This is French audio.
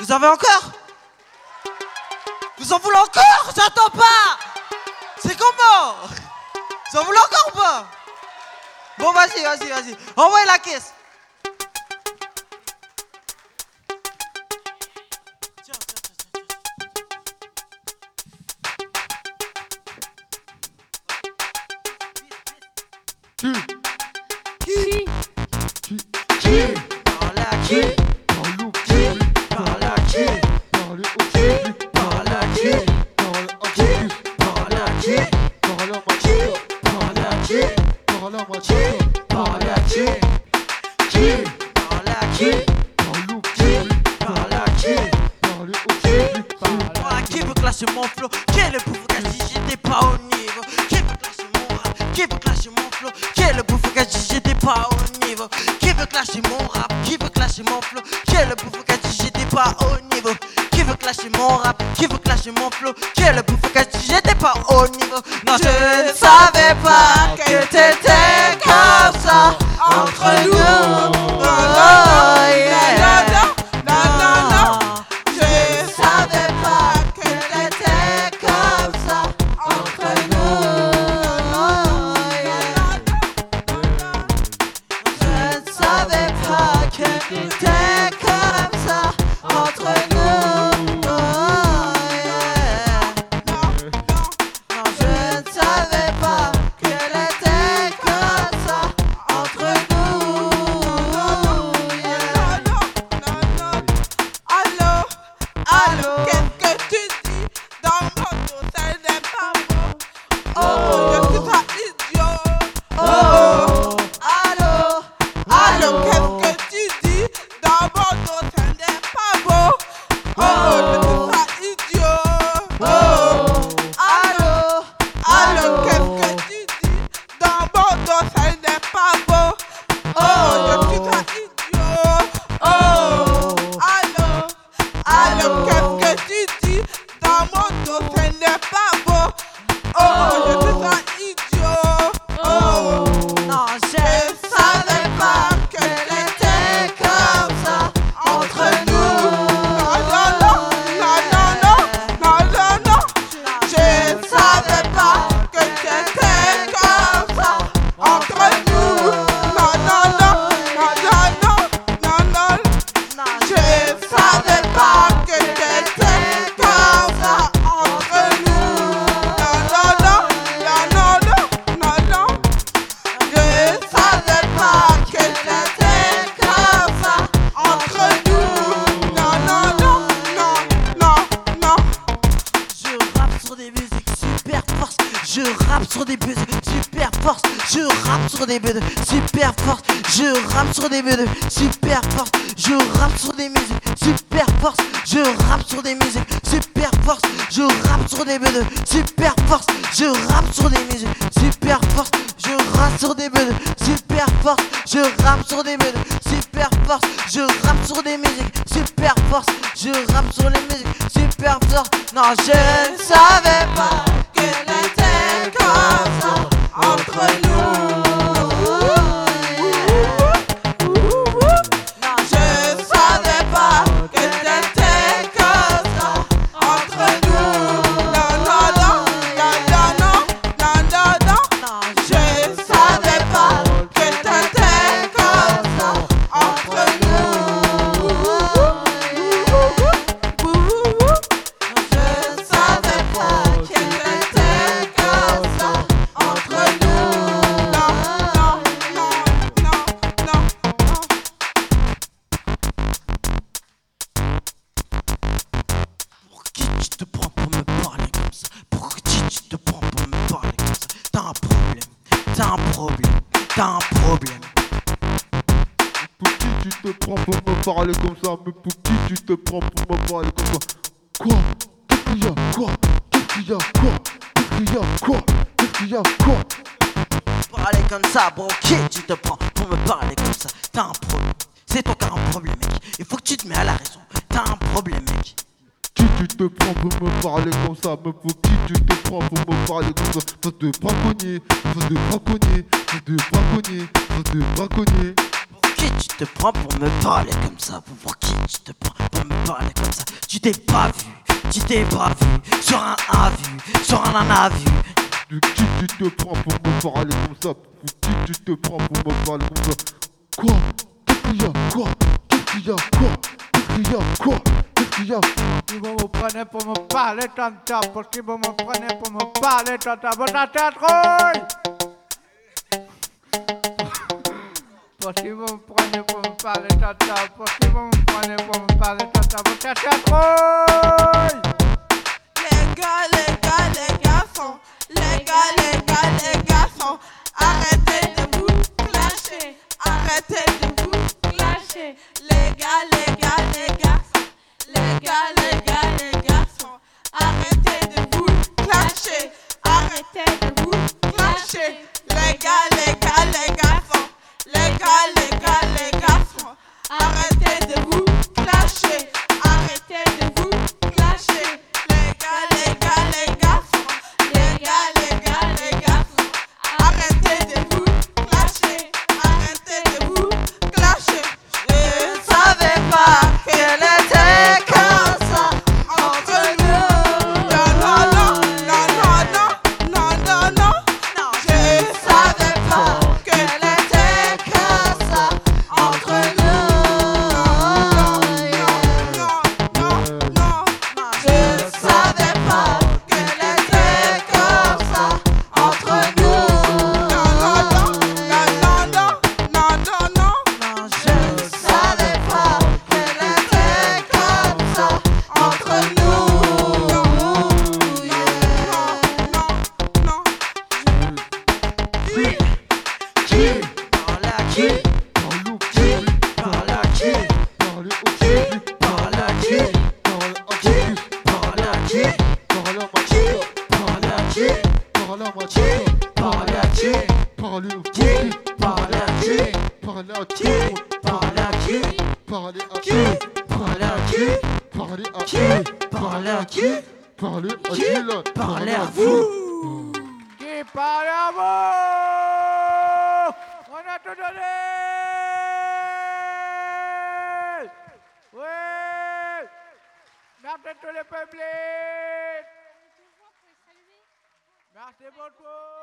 Vous avez encore? Vous en voulez encore? J'attends pas! C'est comment Vous en voulez encore ou pas? Bon, vas-y, vas-y, vas-y. Envoyez la caisse. qui, qui, par la qui, dans qui, le outil, qui veut classer mon flow, j'étais pas au niveau, qui veut classer mon rap, qui veut classer mon flow, j'étais pas au niveau, qui veut classer mon rap, qui veut classer mon flow, j'étais pas au niveau. Qui veut clasher mon rap, qui veut clasher mon flow, qui est le bouffon j'étais pas au niveau. Non, je, ne savais pas. Pepper. rappe sur des buts super force, je rappe sur des buts super force, je rappe sur des buts super force, je rappe sur des musiques super force, je rappe sur des musiques super force, je rappe sur des buts super force, je rappe sur des musiques super force, je rappe sur des buts super force, je rappe sur des buts super force, je rappe sur des musiques super force, je rappe sur les musiques super force. Non, je ne savais pas. T'as un problème, t'as un problème. Pour qui tu te prends pour me parler comme ça? Mais pour qui tu te prends pour me parler comme ça? Quoi? Qu'est-ce qu'il y a? Quoi? Qu'est-ce qu'il y a? Quoi? Qu'est-ce qu'il y a? Quoi? Qu'est-ce qu'il y a? Quoi? Parler comme ça, pour qui tu te prends pour me parler comme ça. T'as un problème, c'est toi qui as un problème, mec. Il faut que tu te mets à la raison. T'as un problème, mec. Tu te prends pour me parler comme ça Mais pour qui tu te prends pour me parler comme ça. Fais de braconnier Fais de braconnier Fais de braconnier Fais de braconnier. Pour qui tu te prends pour me parler comme ça? Pour qui tu te prends pour me parler comme ça? Tu t'es pas vu, tu t'es pas vu Sur un A vu, sur un nana vu De qui tu te prends pour me parler comme ça? Pour qui tu te prends pour me parler comme ça? Quoi? Qu'est-ce qu'il y a? Quoi? Qu'est-ce qu'il y a? Quoi? Qu'est-ce qu'il y a? Quoi? Qu'il y me prendre pour me parler tant ça, parce vont me prendre pour me parler tant ça, pour ta tête Parce vont me prendre pour me parler tant ça, parce vont me prendre pour me parler tant ça, rouille Les gars, les gars, les garçons, les gars, les gars, les garçons, arrêtez de vous clasher, arrêtez de vous clasher. Les gars, les gars, les garçons, les gars, les gars, les garçons, arrêtez de vous clasher, arrêtez de vous clasher. Les gars, les gars, les garçons, les gars, les Parle au Qui qui? Parle à qui? Parle à Qui? Qui Parle à qui? Parle à Qui Parle à qui? Parle à Qui Parle à qui? Parle à Qui Dylan Parle à vous? Qui parle à vous? On a tout donné! Oui! Merci tous les publics! Merci beaucoup